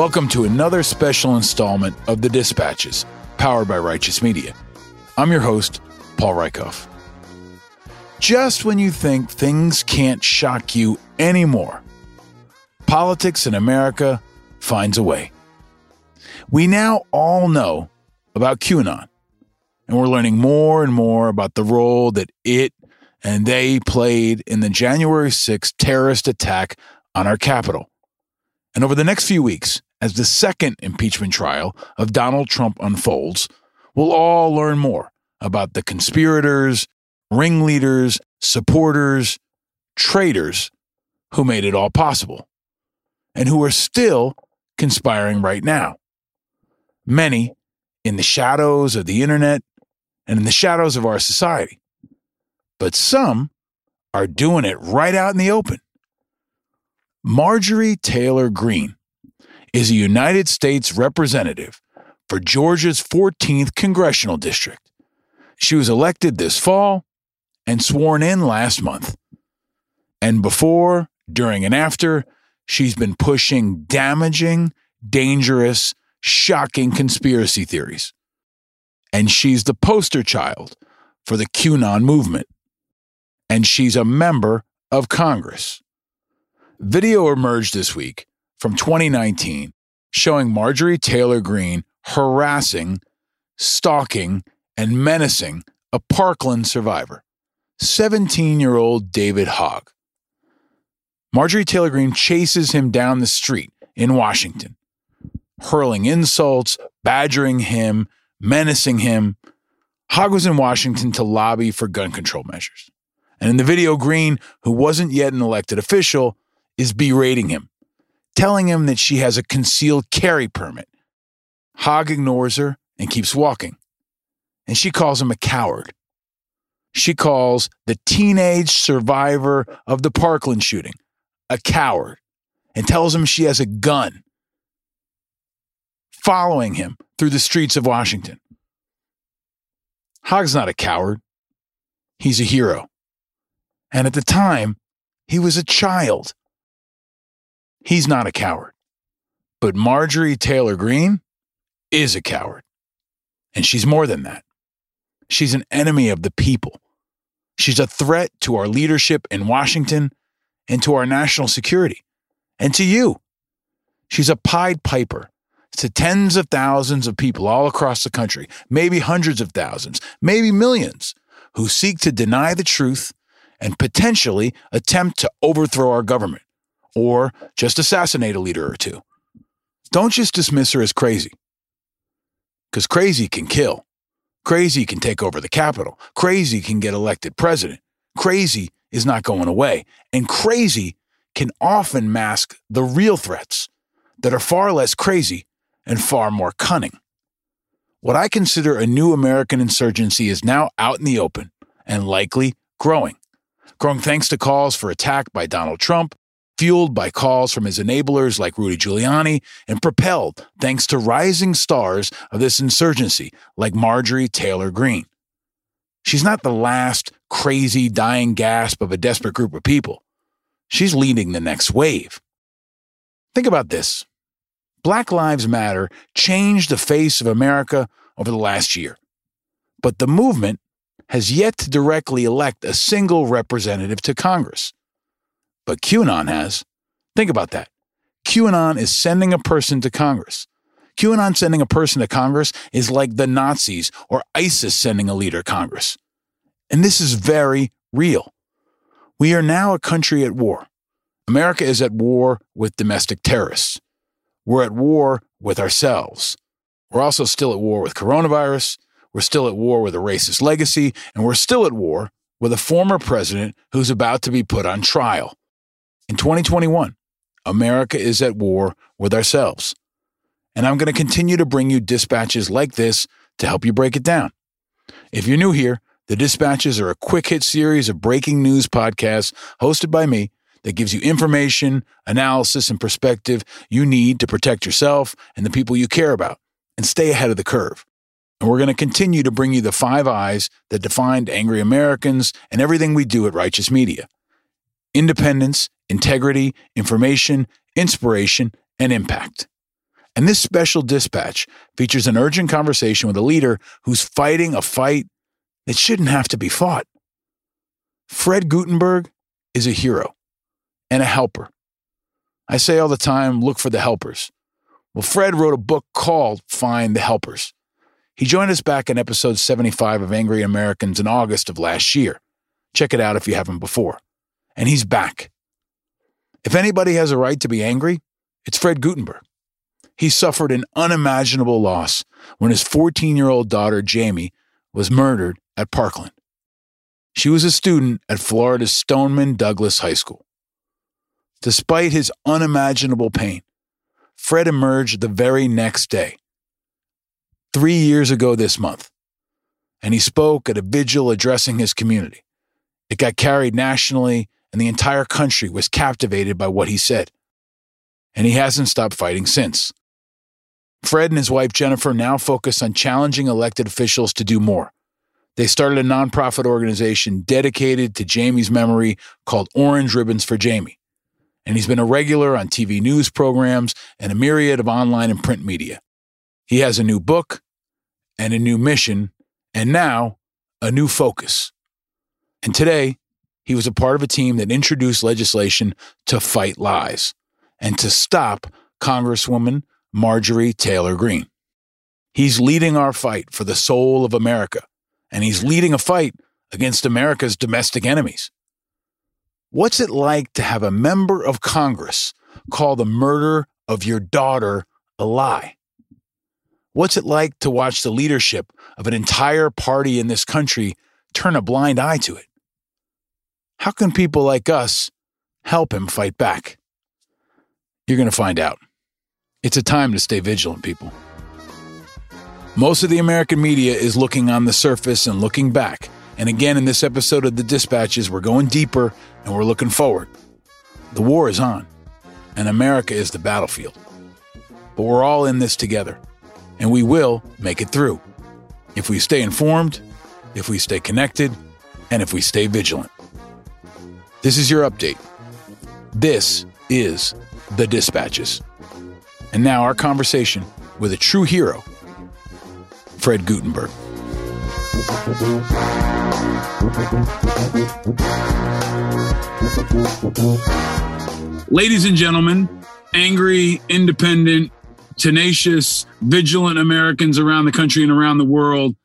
Welcome to another special installment of The Dispatches, powered by Righteous Media. I'm your host, Paul Rieckhoff. Just when you think things can't shock you anymore, politics in America finds a way. We now all know about QAnon, and we're learning more and more about the role that it and they played in the January 6th terrorist attack on our Capitol. And over the next few weeks, as the second impeachment trial of Donald Trump unfolds, we'll all learn more about the conspirators, ringleaders, supporters, traitors who made it all possible and who are still conspiring right now. Many in the shadows of the internet and in the shadows of our society. But some are doing it right out in the open. Marjorie Taylor Greene is a United States representative for Georgia's 14th congressional district. She was elected this fall and sworn in last month. And before, during, and after, she's been pushing damaging, dangerous, shocking conspiracy theories. And she's the poster child for the QAnon movement. And she's a member of Congress. Video emerged this week from 2019 showing Marjorie Taylor Greene harassing, stalking, and menacing a Parkland survivor, 17 year old David Hogg. Marjorie Taylor Greene chases him down the street in Washington, hurling insults, badgering him, menacing him. Hogg was in Washington to lobby for gun control measures. And in the video, Greene, who wasn't yet an elected official, is berating him, telling him that she has a concealed carry permit. Hogg ignores her and keeps walking, and she calls him a coward. She calls the teenage survivor of the Parkland shooting a coward and tells him she has a gun following him through the streets of Washington. Hogg's not a coward. He's a hero. And at the time, he was a child. He's not a coward. But Marjorie Taylor Greene is a coward. And she's more than that. She's an enemy of the people. She's a threat to our leadership in Washington and to our national security and to you. She's a Pied Piper to tens of thousands of people all across the country, maybe hundreds of thousands, maybe millions, who seek to deny the truth and potentially attempt to overthrow our government or just assassinate a leader or two. Don't just dismiss her as crazy. Because crazy can kill. Crazy can take over the Capitol. Crazy can get elected president. Crazy is not going away. And crazy can often mask the real threats that are far less crazy and far more cunning. What I consider a new American insurgency is now out in the open and likely growing. Growing thanks to calls for attack by Donald Trump fueled by calls from his enablers like Rudy Giuliani, and propelled thanks to rising stars of this insurgency like Marjorie Taylor Greene. She's not the last crazy dying gasp of a desperate group of people. She's leading the next wave. Think about this Black Lives Matter changed the face of America over the last year, but the movement has yet to directly elect a single representative to Congress but QAnon has. Think about that. QAnon is sending a person to Congress. QAnon sending a person to Congress is like the Nazis or ISIS sending a leader Congress. And this is very real. We are now a country at war. America is at war with domestic terrorists. We're at war with ourselves. We're also still at war with coronavirus. We're still at war with a racist legacy. And we're still at war with a former president who's about to be put on trial. In 2021, America is at war with ourselves. And I'm going to continue to bring you dispatches like this to help you break it down. If you're new here, the dispatches are a quick hit series of breaking news podcasts hosted by me that gives you information, analysis, and perspective you need to protect yourself and the people you care about and stay ahead of the curve. And we're going to continue to bring you the five eyes that defined angry Americans and everything we do at Righteous Media independence, integrity, information, inspiration, and impact. And this special dispatch features an urgent conversation with a leader who's fighting a fight that shouldn't have to be fought. Fred Guttenberg is a hero and a helper. I say all the time look for the helpers. Well, Fred wrote a book called Find the Helpers. He joined us back in episode 75 of Angry Americans in August of last year. Check it out if you haven't before. And he's back. If anybody has a right to be angry, it's Fred Guttenberg. He suffered an unimaginable loss when his 14 year old daughter, Jamie, was murdered at Parkland. She was a student at Florida's Stoneman Douglas High School. Despite his unimaginable pain, Fred emerged the very next day, three years ago this month, and he spoke at a vigil addressing his community. It got carried nationally, and the entire country was captivated by what he said. And he hasn't stopped fighting since. Fred and his wife Jennifer now focus on challenging elected officials to do more. They started a nonprofit organization dedicated to Jamie's memory called Orange Ribbons for Jamie. And he's been a regular on TV news programs and a myriad of online and print media. He has a new book and a new mission, and now a new focus. And today, he was a part of a team that introduced legislation to fight lies and to stop Congresswoman Marjorie Taylor Greene. He's leading our fight for the soul of America, and he's leading a fight against America's domestic enemies. What's it like to have a member of Congress call the murder of your daughter a lie? What's it like to watch the leadership of an entire party in this country turn a blind eye to it? How can people like us help him fight back? You're going to find out. It's a time to stay vigilant, people. Most of the American media is looking on the surface and looking back. And again, in this episode of The Dispatches, we're going deeper and we're looking forward. The war is on, and America is the battlefield. But we're all in this together, and we will make it through if we stay informed, if we stay connected, and if we stay vigilant. This is your update. This is The Dispatches. And now our conversation with a true hero, Fred Guttenberg. Ladies and gentlemen, angry, independent, tenacious, vigilant Americans around the country and around the world.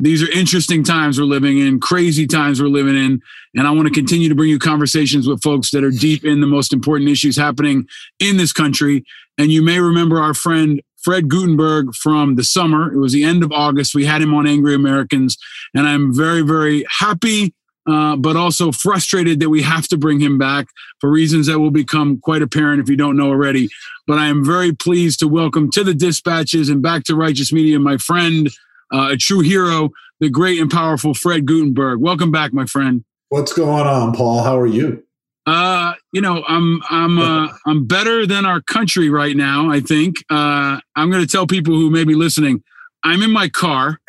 These are interesting times we're living in, crazy times we're living in. And I want to continue to bring you conversations with folks that are deep in the most important issues happening in this country. And you may remember our friend Fred Guttenberg from the summer. It was the end of August. We had him on Angry Americans. And I'm very, very happy, uh, but also frustrated that we have to bring him back for reasons that will become quite apparent if you don't know already. But I am very pleased to welcome to the dispatches and back to Righteous Media my friend, uh, a true hero, the great and powerful Fred Guttenberg. Welcome back, my friend. What's going on, Paul? How are you? Uh, you know, I'm I'm uh, I'm better than our country right now. I think uh, I'm going to tell people who may be listening. I'm in my car,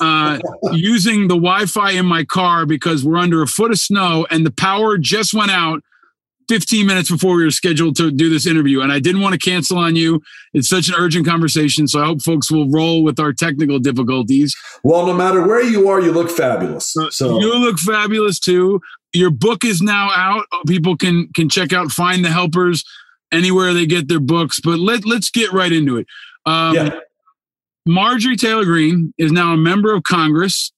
uh, using the Wi-Fi in my car because we're under a foot of snow and the power just went out 15 minutes before we were scheduled to do this interview. And I didn't want to cancel on you. It's such an urgent conversation. So I hope folks will roll with our technical difficulties. Well, no matter where you are, you look fabulous. Uh, so you look fabulous too. Your book is now out. People can can check out Find the Helpers anywhere they get their books. But let let's get right into it. Um, yeah. Marjorie Taylor Greene is now a member of Congress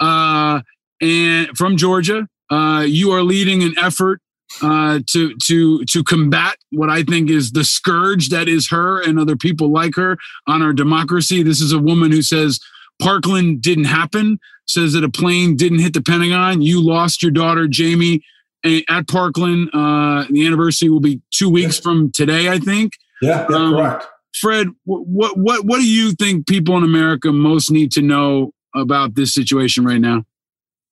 uh, and from Georgia. Uh, you are leading an effort uh, to to to combat what I think is the scourge that is her and other people like her on our democracy. This is a woman who says Parkland didn't happen, says that a plane didn't hit the Pentagon. You lost your daughter Jamie at Parkland. Uh, the anniversary will be two weeks from today, I think. Yeah, um, correct. Fred, what what what do you think people in America most need to know about this situation right now?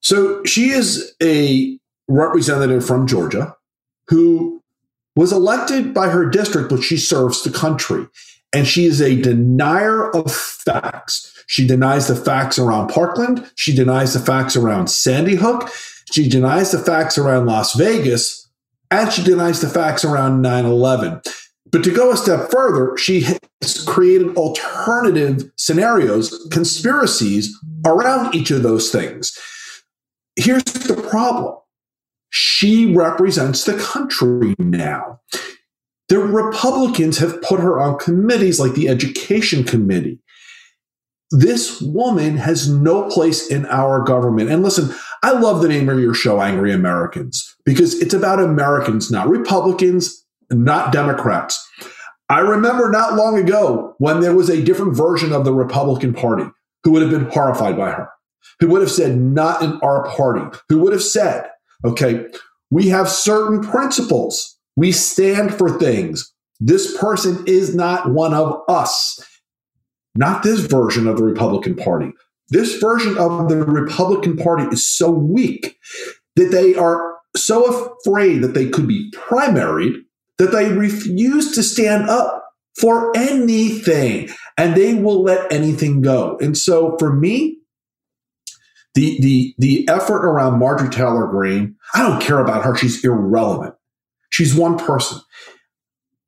So she is a representative from Georgia who was elected by her district, but she serves the country. And she is a denier of facts. She denies the facts around Parkland. She denies the facts around Sandy Hook. She denies the facts around Las Vegas. And she denies the facts around 9 11. But to go a step further, she has created alternative scenarios, conspiracies around each of those things. Here's the problem she represents the country now. The Republicans have put her on committees like the Education Committee. This woman has no place in our government. And listen, I love the name of your show, Angry Americans, because it's about Americans, not Republicans, not Democrats. I remember not long ago when there was a different version of the Republican Party who would have been horrified by her, who would have said, not in our party, who would have said, okay, we have certain principles. We stand for things. This person is not one of us. Not this version of the Republican Party. This version of the Republican Party is so weak that they are so afraid that they could be primaried that they refuse to stand up for anything and they will let anything go. And so for me, the the the effort around Marjorie Taylor Greene, I don't care about her. She's irrelevant. She's one person.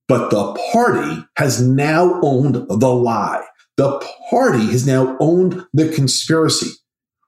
But the party has now owned the lie. The party has now owned the conspiracy.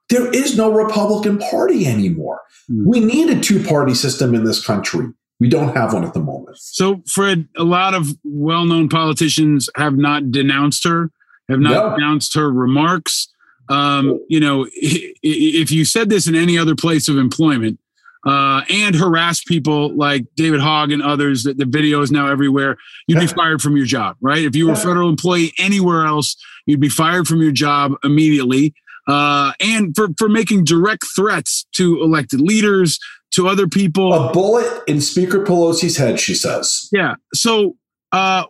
There is no Republican Party anymore. Mm. We need a two party system in this country. We don't have one at the moment. So, Fred, a lot of well known politicians have not denounced her, have not no. denounced her remarks. Um, you know, if you said this in any other place of employment uh, and harass people like David Hogg and others, that the video is now everywhere, you'd be fired from your job, right? If you were a federal employee anywhere else, you'd be fired from your job immediately. Uh, and for, for making direct threats to elected leaders, to other people. A bullet in Speaker Pelosi's head, she says. Yeah. So, uh,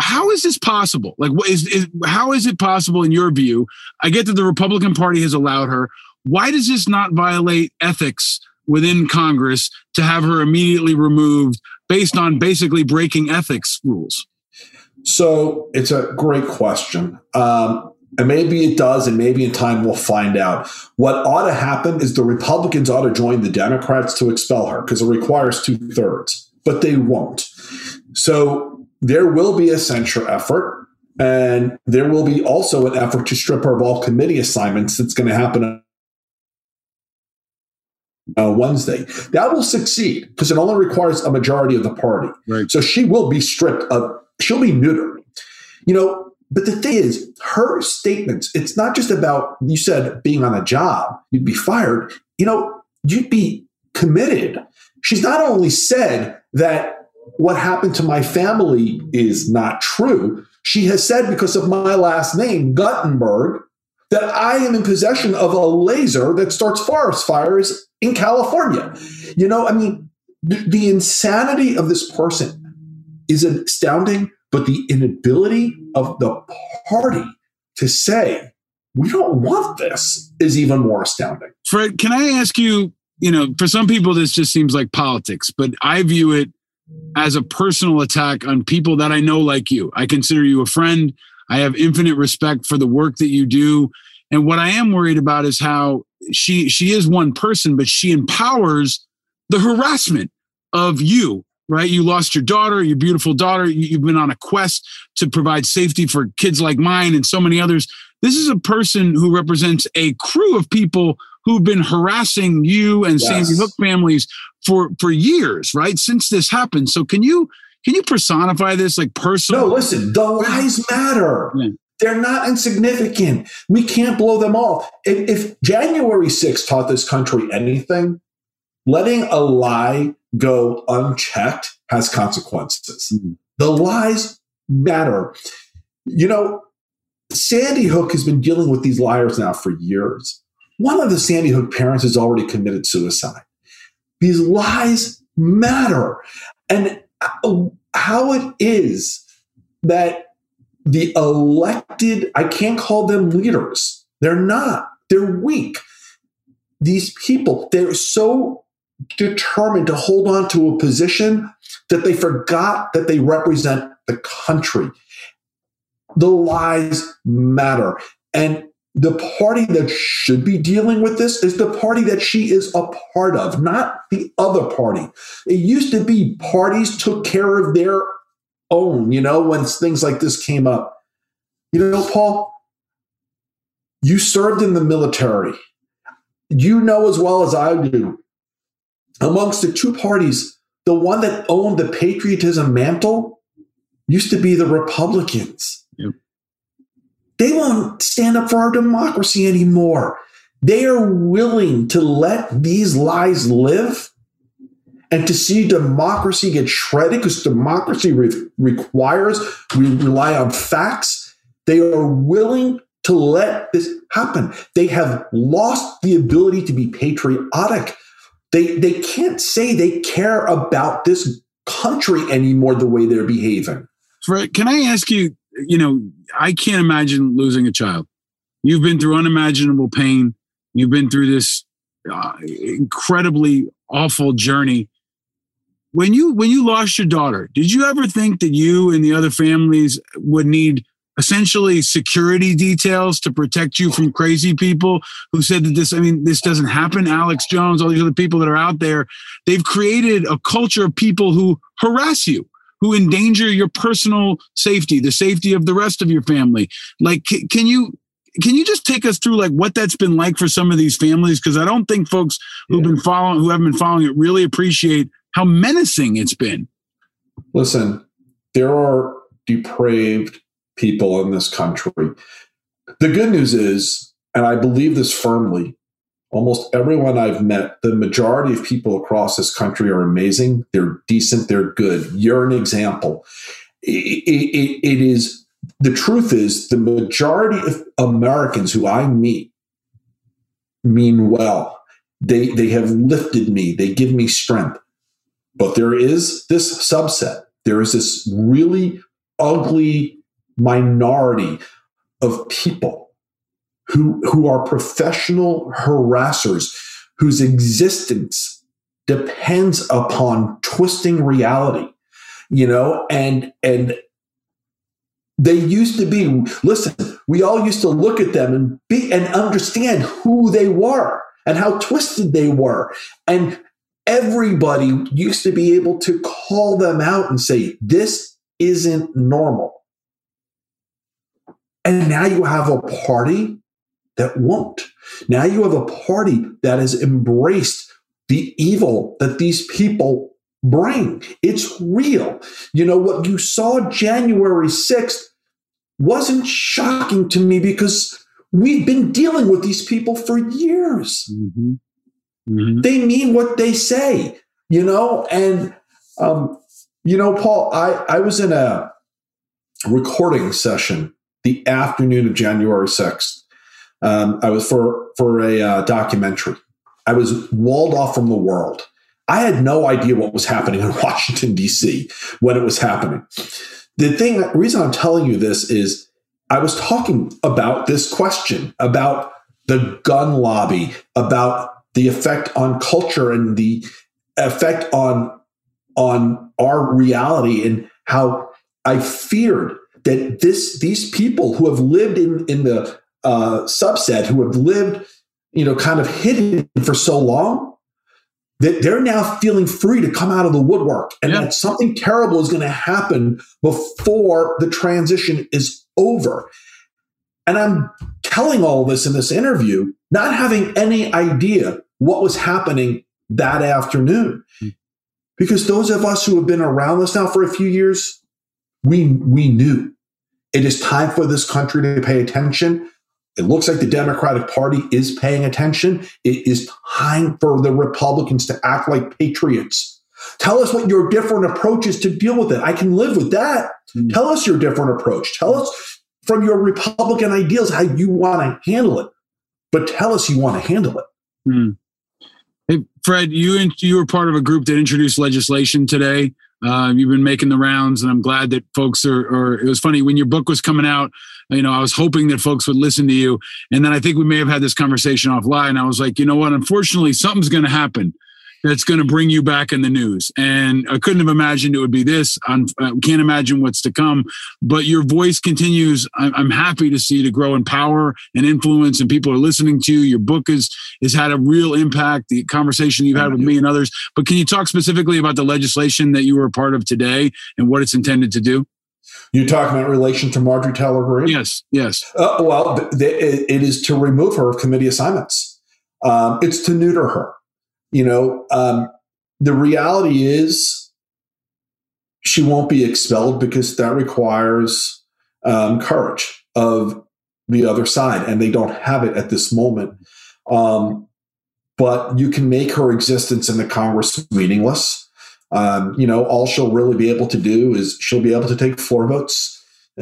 how is this possible? Like, what is, is how is it possible in your view? I get that the Republican Party has allowed her. Why does this not violate ethics within Congress to have her immediately removed based on basically breaking ethics rules? So it's a great question. Um, and maybe it does, and maybe in time we'll find out. What ought to happen is the Republicans ought to join the Democrats to expel her because it requires two thirds, but they won't. So there will be a censure effort, and there will be also an effort to strip her of all committee assignments that's going to happen on uh, Wednesday. That will succeed because it only requires a majority of the party. Right. So she will be stripped of, she'll be neutered. You know, but the thing is, her statements, it's not just about, you said being on a job, you'd be fired. You know, you'd be committed. She's not only said that what happened to my family is not true, she has said because of my last name, Guttenberg, that I am in possession of a laser that starts forest fires in California. You know, I mean, the, the insanity of this person is astounding but the inability of the party to say, we don't want this is even more astounding. Fred, can I ask you, you know, for some people, this just seems like politics, but I view it as a personal attack on people that I know like you. I consider you a friend. I have infinite respect for the work that you do. And what I am worried about is how she she is one person, but she empowers the harassment of you right? You lost your daughter, your beautiful daughter. You've been on a quest to provide safety for kids like mine and so many others. This is a person who represents a crew of people who've been harassing you and yes. Sandy Hook families for for years, right? Since this happened. So can you can you personify this like personal? No, listen, the lies matter. Yeah. They're not insignificant. We can't blow them off. If, if January 6th taught this country anything, letting a lie go unchecked has consequences. Mm-hmm. The lies matter. You know, Sandy Hook has been dealing with these liars now for years. One of the Sandy Hook parents has already committed suicide. These lies matter. And how it is that the elected, I can't call them leaders, they're not, they're weak. These people, they're so determined to hold on to a position that they forgot that they represent the country. The lies matter. And the party that should be dealing with this is the party that she is a part of, not the other party. It used to be parties took care of their own, you know, when things like this came up. You know, Paul, you served in the military. You know as well as I do, amongst the two parties, the one that owned the patriotism mantle used to be the Republicans. Yep. They won't stand up for our democracy anymore. They are willing to let these lies live and to see democracy get shredded because democracy re- requires we rely on facts. They are willing to let this happen. They have lost the ability to be patriotic. They they can't say they care about this country anymore the way they're behaving. Fred, can I ask you, you know, I can't imagine losing a child. You've been through unimaginable pain. You've been through this uh, incredibly awful journey. When you when you lost your daughter, did you ever think that you and the other families would need essentially security details to protect you from crazy people who said that this, I mean, this doesn't happen. Alex Jones, all these other people that are out there, they've created a culture of people who harass you, who endanger your personal safety, the safety of the rest of your family. Like, can you, can you just take us through like what that's been like for some of these families? Because I don't think folks who've yeah. been following, who haven't been following it, really appreciate how menacing it's been. Listen, there are depraved people in this country. The good news is, and I believe this firmly, almost everyone I've met, the majority of people across this country are amazing. They're decent. They're good. You're an example. it, it, it is the truth is the majority of Americans who I meet mean well. They they have lifted me. They give me strength. But there is this subset. There is this really ugly minority of people who, who are professional harassers whose existence depends upon twisting reality you know and and they used to be listen we all used to look at them and be and understand who they were and how twisted they were. And everybody used to be able to call them out and say this isn't normal and now you have a party that won't. Now you have a party that has embraced the evil that these people bring. It's real. You know, what you saw January 6th wasn't shocking to me because we've been dealing with these people for years. Mm-hmm. Mm-hmm. They mean what they say, you know, and, um, you know, Paul, I, I was in a recording session the afternoon of January 6th. Um, I was for for a uh, documentary. I was walled off from the world. I had no idea what was happening in Washington D.C. when it was happening. The thing, the reason I'm telling you this is, I was talking about this question about the gun lobby, about the effect on culture and the effect on on our reality, and how I feared that this these people who have lived in in the uh, subset who have lived you know kind of hidden for so long that they're now feeling free to come out of the woodwork and yeah. that something terrible is going to happen before the transition is over and i'm telling all this in this interview not having any idea what was happening that afternoon hmm. because those of us who have been around this now for a few years we we knew it is time for this country to pay attention. It looks like the Democratic Party is paying attention. It is time for the Republicans to act like patriots. Tell us what your different approach is to deal with it. I can live with that. Mm. Tell us your different approach. Tell us from your Republican ideals how you want to handle it. But tell us you want to handle it. Mm. Hey, Fred, you and you were part of a group that introduced legislation today uh, you've been making the rounds, and I'm glad that folks are. Or it was funny when your book was coming out. You know, I was hoping that folks would listen to you, and then I think we may have had this conversation offline. I was like, you know what? Unfortunately, something's going to happen that's going to bring you back in the news. And I couldn't have imagined it would be this. I can't imagine what's to come. But your voice continues. I'm happy to see to grow in power and influence, and people are listening to you. Your book is has had a real impact. The conversation you've had with me and others. But can you talk specifically about the legislation that you were a part of today and what it's intended to do? You talking about relation to Marjorie Taylor Greene? Yes, yes. Uh, well, it is to remove her of committee assignments. Um, it's to neuter her. You know, um, the reality is she won't be expelled because that requires um, courage of the other side, and they don't have it at this moment. Um, but you can make her existence in the Congress meaningless. Um, you know, all she'll really be able to do is she'll be able to take floor votes.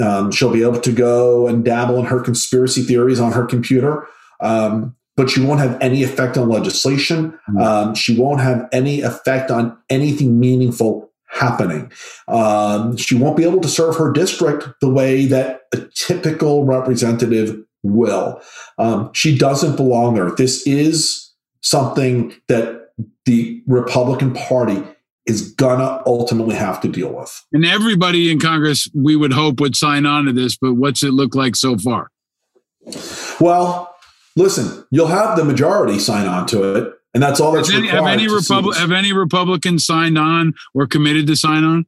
Um, she'll be able to go and dabble in her conspiracy theories on her computer. Um, but she won't have any effect on legislation. Mm-hmm. Um, she won't have any effect on anything meaningful happening. Um, she won't be able to serve her district the way that a typical representative will. Um, she doesn't belong there. This is something that the Republican Party is gonna ultimately have to deal with. And everybody in Congress, we would hope, would sign on to this. But what's it look like so far? Well, listen, you'll have the majority sign on to it, and that's all that's any, required. Have any, Repub- have any Republicans signed on or committed to sign on?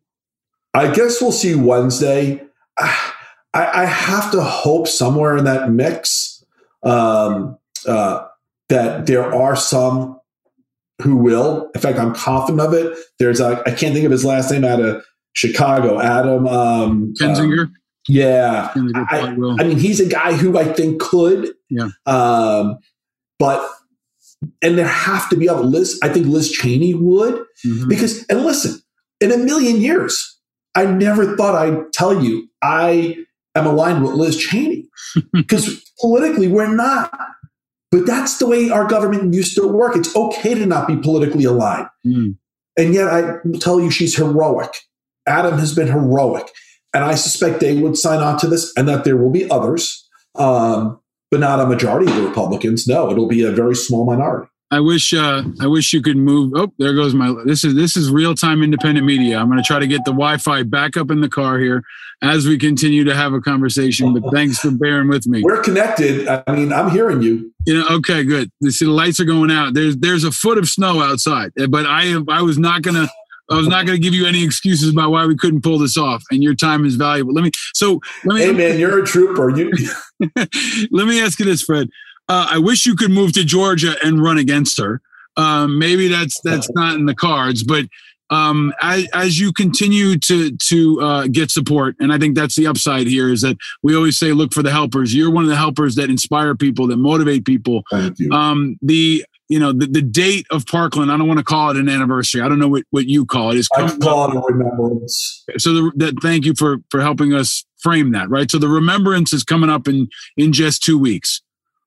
I guess we'll see Wednesday. I, I have to hope somewhere in that mix um, uh, that there are some who will. In fact, I'm confident of it. There's a, I can't think of his last name out of Chicago, Adam um, Kinzinger. Um, yeah, I, I, mean, he's a guy who I think could. Yeah. Um, but and there have to be other Liz. I think Liz Cheney would mm-hmm. because and listen, in a million years, I never thought I'd tell you I am aligned with Liz Cheney because politically we're not. But that's the way our government used to work. It's okay to not be politically aligned. Mm. And yet I will tell you she's heroic. Adam has been heroic. And I suspect they would sign on to this and that there will be others, um, but not a majority of the Republicans. No, it'll be a very small minority. I wish uh, I wish you could move. Oh, there goes my. This is this is real time independent media. I'm going to try to get the Wi-Fi back up in the car here as we continue to have a conversation. But thanks for bearing with me. We're connected. I mean, I'm hearing you. You know, okay, good. You See, the lights are going out. There's there's a foot of snow outside, but I I was not going to I was not going to give you any excuses about why we couldn't pull this off, and your time is valuable. Let me. So let me. Hey man, you're a trooper. You. let me ask you this, Fred. Uh, I wish you could move to Georgia and run against her. Um, maybe that's that's not in the cards, but um, as, as you continue to to uh, get support, and I think that's the upside here is that we always say look for the helpers. You're one of the helpers that inspire people, that motivate people. Thank you. Um, the you know, the, the date of Parkland, I don't want to call it an anniversary. I don't know what, what you call it. Is I call it a remembrance. So the, that, thank you for, for helping us frame that, right? So the remembrance is coming up in, in just two weeks.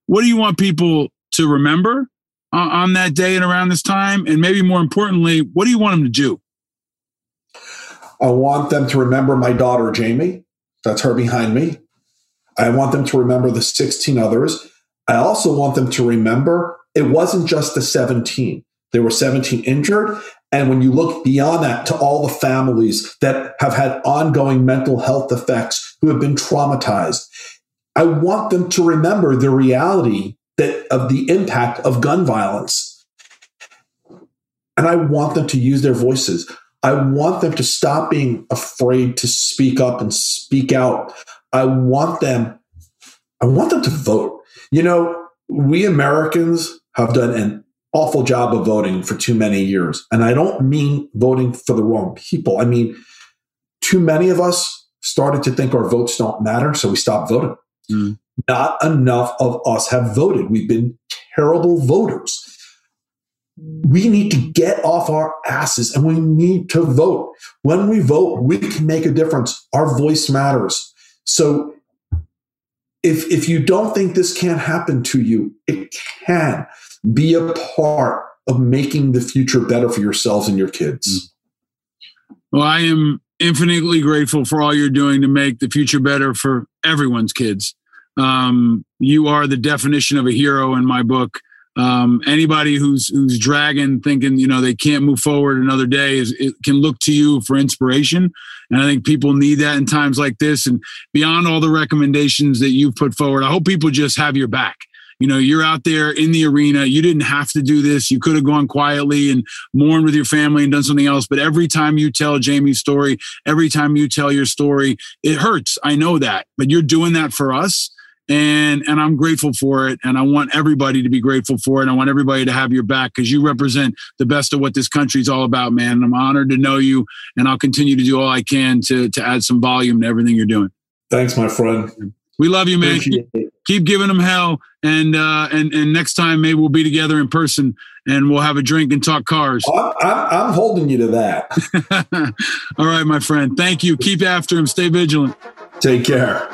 What do you want people to remember uh, on that day and around this time? And maybe more importantly, what do you want them to do? I want them to remember my daughter, Jamie. That's her behind me. I want them to remember the 16 others. I also want them to remember it wasn't just the 17. There were 17 injured. And when you look beyond that to all the families that have had ongoing mental health effects, who have been traumatized, I want them to remember the reality that of the impact of gun violence. And I want them to use their voices. I want them to stop being afraid to speak up and speak out. I want them, I want them to vote. You know, we Americans have done an awful job of voting for too many years. And I don't mean voting for the wrong people. I mean, too many of us started to think our votes don't matter, so we stopped voting. Mm. Not enough of us have voted. We've been terrible voters. We need to get off our asses and we need to vote. When we vote, we can make a difference. Our voice matters. So if if you don't think this can't happen to you, it can be a part of making the future better for yourselves and your kids. Well, I am infinitely grateful for all you're doing to make the future better for everyone's kids. Um, you are the definition of a hero in my book. Um, anybody who's who's dragging, thinking you know they can't move forward another day, is it can look to you for inspiration. And I think people need that in times like this. And beyond all the recommendations that you've put forward, I hope people just have your back. You know, you're out there in the arena. You didn't have to do this. You could have gone quietly and mourned with your family and done something else. But every time you tell Jamie's story, every time you tell your story, it hurts. I know that. But you're doing that for us and and I'm grateful for it and I want everybody to be grateful for it. I want everybody to have your back cuz you represent the best of what this country's all about, man. And I'm honored to know you and I'll continue to do all I can to to add some volume to everything you're doing. Thanks, my friend. We love you, man. Keep, keep, giving them hell and uh and and next time maybe we'll be together in person and we'll have a drink and talk cars. I'm, I'm, I'm holding you to that. all right, my friend. Thank you. Keep after him. Stay vigilant. Take care.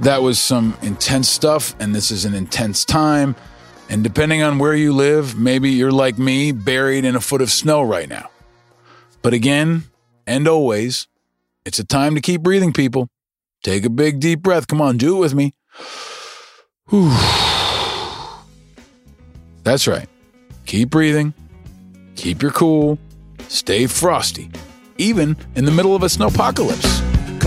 That was some intense stuff, and this is an intense time. And depending on where you live, maybe you're like me, buried in a foot of snow right now. But again, and always, it's a time to keep breathing, people. Take a big, deep breath. Come on, do it with me. Whew. That's right. Keep breathing. Keep your cool. Stay frosty, even in the middle of a snowpocalypse.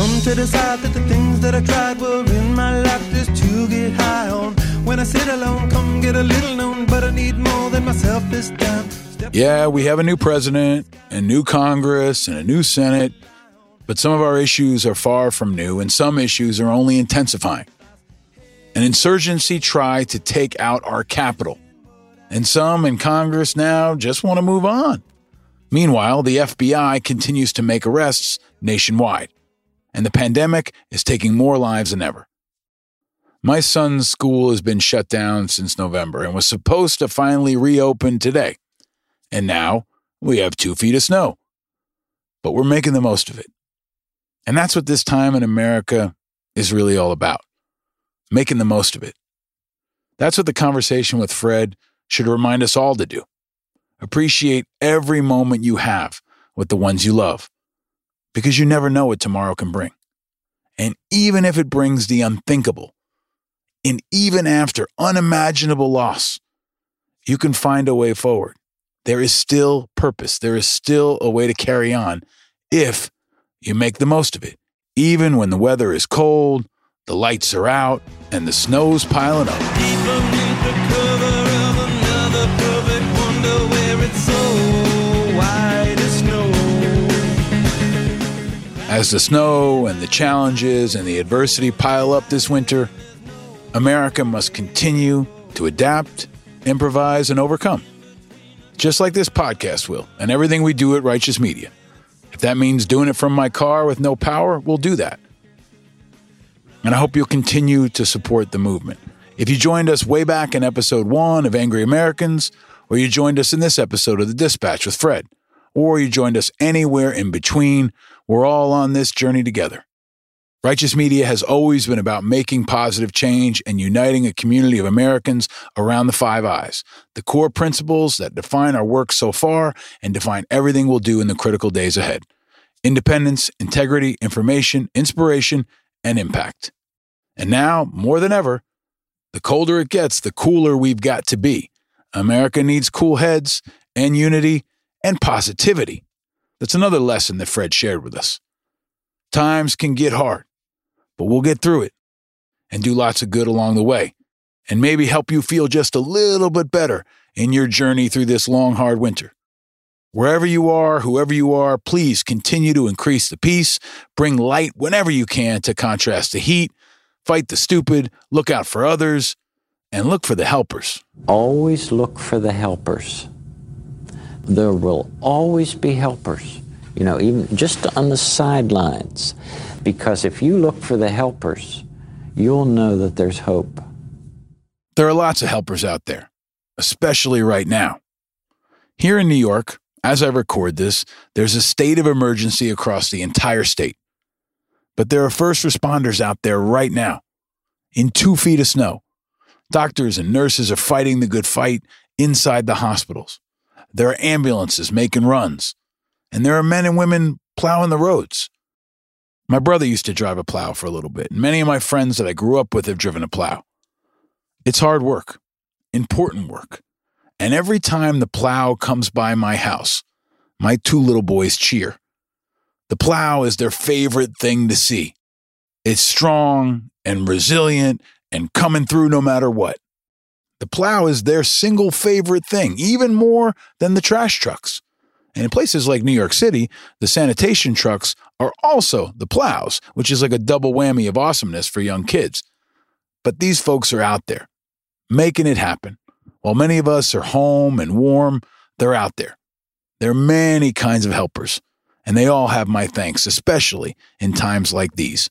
Come to decide that the things that I tried were in my life just to get high on. When I sit alone, come get a little known, but I need more than myself this time. Step yeah, we have a new president, a new Congress, and a new Senate, but some of our issues are far from new, and some issues are only intensifying. An insurgency tried to take out our Capitol, and some in Congress now just want to move on. Meanwhile, the FBI continues to make arrests nationwide and the pandemic is taking more lives than ever. My son's school has been shut down since November and was supposed to finally reopen today. And now we have two feet of snow. But we're making the most of it. And that's what this time in America is really all about making the most of it. That's what the conversation with Fred should remind us all to do. Appreciate every moment you have with the ones you love because you never know what tomorrow can bring. And even if it brings the unthinkable, and even after unimaginable loss, you can find a way forward. There is still purpose. There is still a way to carry on if you make the most of it, even when the weather is cold, the lights are out, and the snow's piling up. As the snow and the challenges and the adversity pile up this winter, America must continue to adapt, improvise, and overcome. Just like this podcast will, and everything we do at Righteous Media. If that means doing it from my car with no power, we'll do that. And I hope you'll continue to support the movement. If you joined us way back in episode one of Angry Americans, or you joined us in this episode of The Dispatch with Fred, or you joined us anywhere in between, we're all on this journey together. Righteous Media has always been about making positive change and uniting a community of Americans around the five eyes, the core principles that define our work so far and define everything we'll do in the critical days ahead independence, integrity, information, inspiration, and impact. And now, more than ever, the colder it gets, the cooler we've got to be. America needs cool heads and unity and positivity. That's another lesson that Fred shared with us. Times can get hard, but we'll get through it and do lots of good along the way and maybe help you feel just a little bit better in your journey through this long, hard winter. Wherever you are, whoever you are, please continue to increase the peace, bring light whenever you can to contrast the heat, fight the stupid, look out for others, and look for the helpers. Always look for the helpers there will always be helpers, you know, even just on the sidelines. Because if you look for the helpers, you'll know that there's hope. There are lots of helpers out there, especially right now. Here in New York, as I record this, there's a state of emergency across the entire state. But there are first responders out there right now in two feet of snow. Doctors and nurses are fighting the good fight inside the hospitals. There are ambulances making runs. And there are men and women plowing the roads. My brother used to drive a plow for a little bit. and Many of my friends that I grew up with have driven a plow. It's hard work, important work. And every time the plow comes by my house, my two little boys cheer. The plow is their favorite thing to see. It's strong and resilient and coming through no matter what. The plow is their single favorite thing, even more than the trash trucks. And in places like New York City, the sanitation trucks are also the plows, which is like a double whammy of awesomeness for young kids. But these folks are out there, making it happen. While many of us are home and warm, they're out there. There are many kinds of helpers, and they all have my thanks, especially in times like these.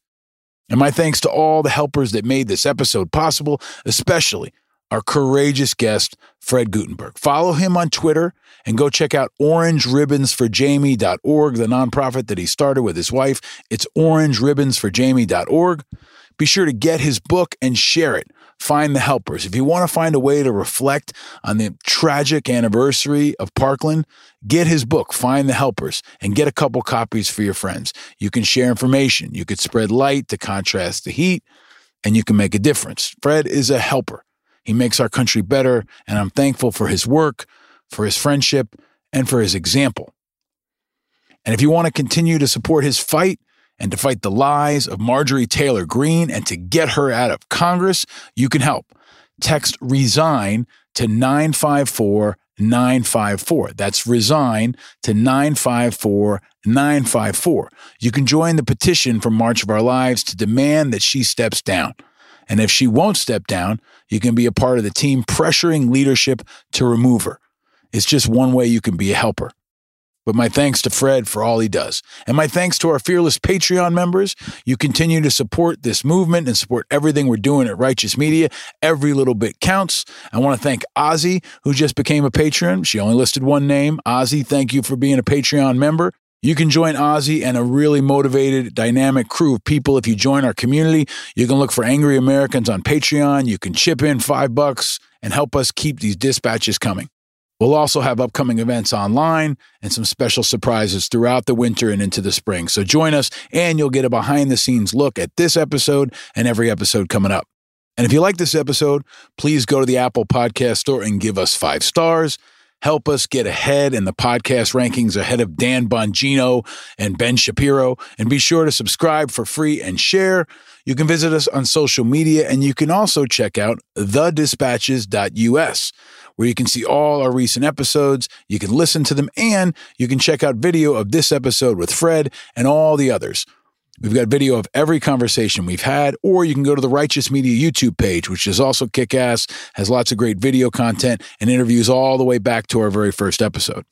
And my thanks to all the helpers that made this episode possible, especially our courageous guest, Fred Guttenberg. Follow him on Twitter and go check out orangeribbonsforjamie.org, the nonprofit that he started with his wife. It's orangeribbonsforjamie.org. Be sure to get his book and share it. Find the helpers. If you want to find a way to reflect on the tragic anniversary of Parkland, get his book, Find the Helpers, and get a couple copies for your friends. You can share information, you could spread light to contrast the heat, and you can make a difference. Fred is a helper. He makes our country better, and I'm thankful for his work, for his friendship, and for his example. And if you want to continue to support his fight and to fight the lies of Marjorie Taylor Greene and to get her out of Congress, you can help. Text resign to 954 954. That's resign to 954 954. You can join the petition for March of Our Lives to demand that she steps down. And if she won't step down, you can be a part of the team pressuring leadership to remove her. It's just one way you can be a helper. But my thanks to Fred for all he does. And my thanks to our fearless Patreon members. You continue to support this movement and support everything we're doing at Righteous Media. Every little bit counts. I want to thank Ozzy, who just became a patron. She only listed one name. Ozzy, thank you for being a Patreon member. You can join Ozzy and a really motivated, dynamic crew of people if you join our community. You can look for Angry Americans on Patreon. You can chip in five bucks and help us keep these dispatches coming. We'll also have upcoming events online and some special surprises throughout the winter and into the spring. So join us and you'll get a behind the scenes look at this episode and every episode coming up. And if you like this episode, please go to the Apple Podcast Store and give us five stars. Help us get ahead in the podcast rankings ahead of Dan Bongino and Ben Shapiro. And be sure to subscribe for free and share. You can visit us on social media and you can also check out thedispatches.us where you can see all our recent episodes, you can listen to them, and you can check out video of this episode with Fred and all the others. We've got video of every conversation we've had, or you can go to the Righteous Media YouTube page, which is also kick ass, has lots of great video content and interviews all the way back to our very first episode.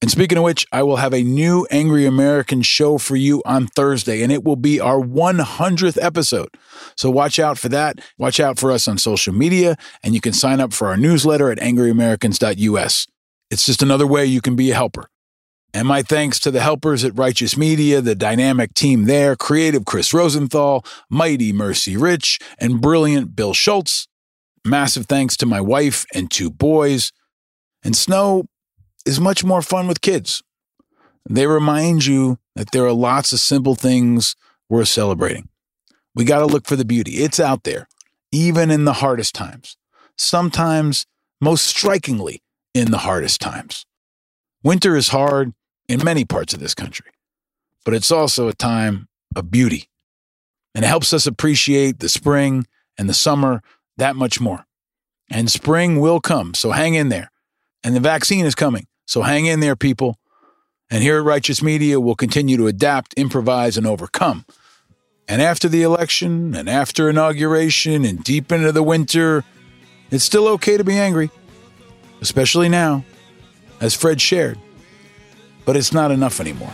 And speaking of which, I will have a new Angry American show for you on Thursday, and it will be our 100th episode. So watch out for that. Watch out for us on social media, and you can sign up for our newsletter at angryamericans.us. It's just another way you can be a helper. And my thanks to the helpers at Righteous Media, the dynamic team there, creative Chris Rosenthal, mighty Mercy Rich, and brilliant Bill Schultz. Massive thanks to my wife and two boys. And Snow, is much more fun with kids. They remind you that there are lots of simple things worth celebrating. We got to look for the beauty. It's out there, even in the hardest times. Sometimes, most strikingly, in the hardest times. Winter is hard in many parts of this country, but it's also a time of beauty. And it helps us appreciate the spring and the summer that much more. And spring will come, so hang in there. And the vaccine is coming. So hang in there, people. And here at Righteous Media, we'll continue to adapt, improvise, and overcome. And after the election, and after inauguration, and deep into the winter, it's still okay to be angry, especially now, as Fred shared. But it's not enough anymore.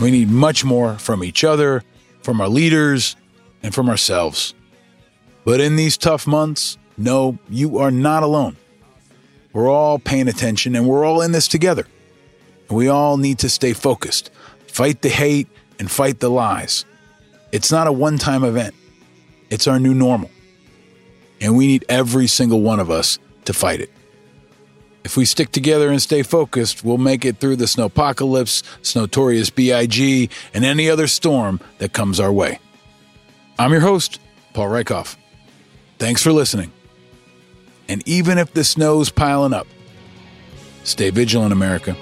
We need much more from each other from our leaders, and from ourselves. But in these tough months, no, you are not alone. We're all paying attention and we're all in this together. We all need to stay focused, fight the hate, and fight the lies. It's not a one time event, it's our new normal. And we need every single one of us to fight it. If we stick together and stay focused, we'll make it through the snowpocalypse, Snowtorious BIG, and any other storm that comes our way. I'm your host, Paul Rieckhoff. Thanks for listening. And even if the snow's piling up, stay vigilant, America.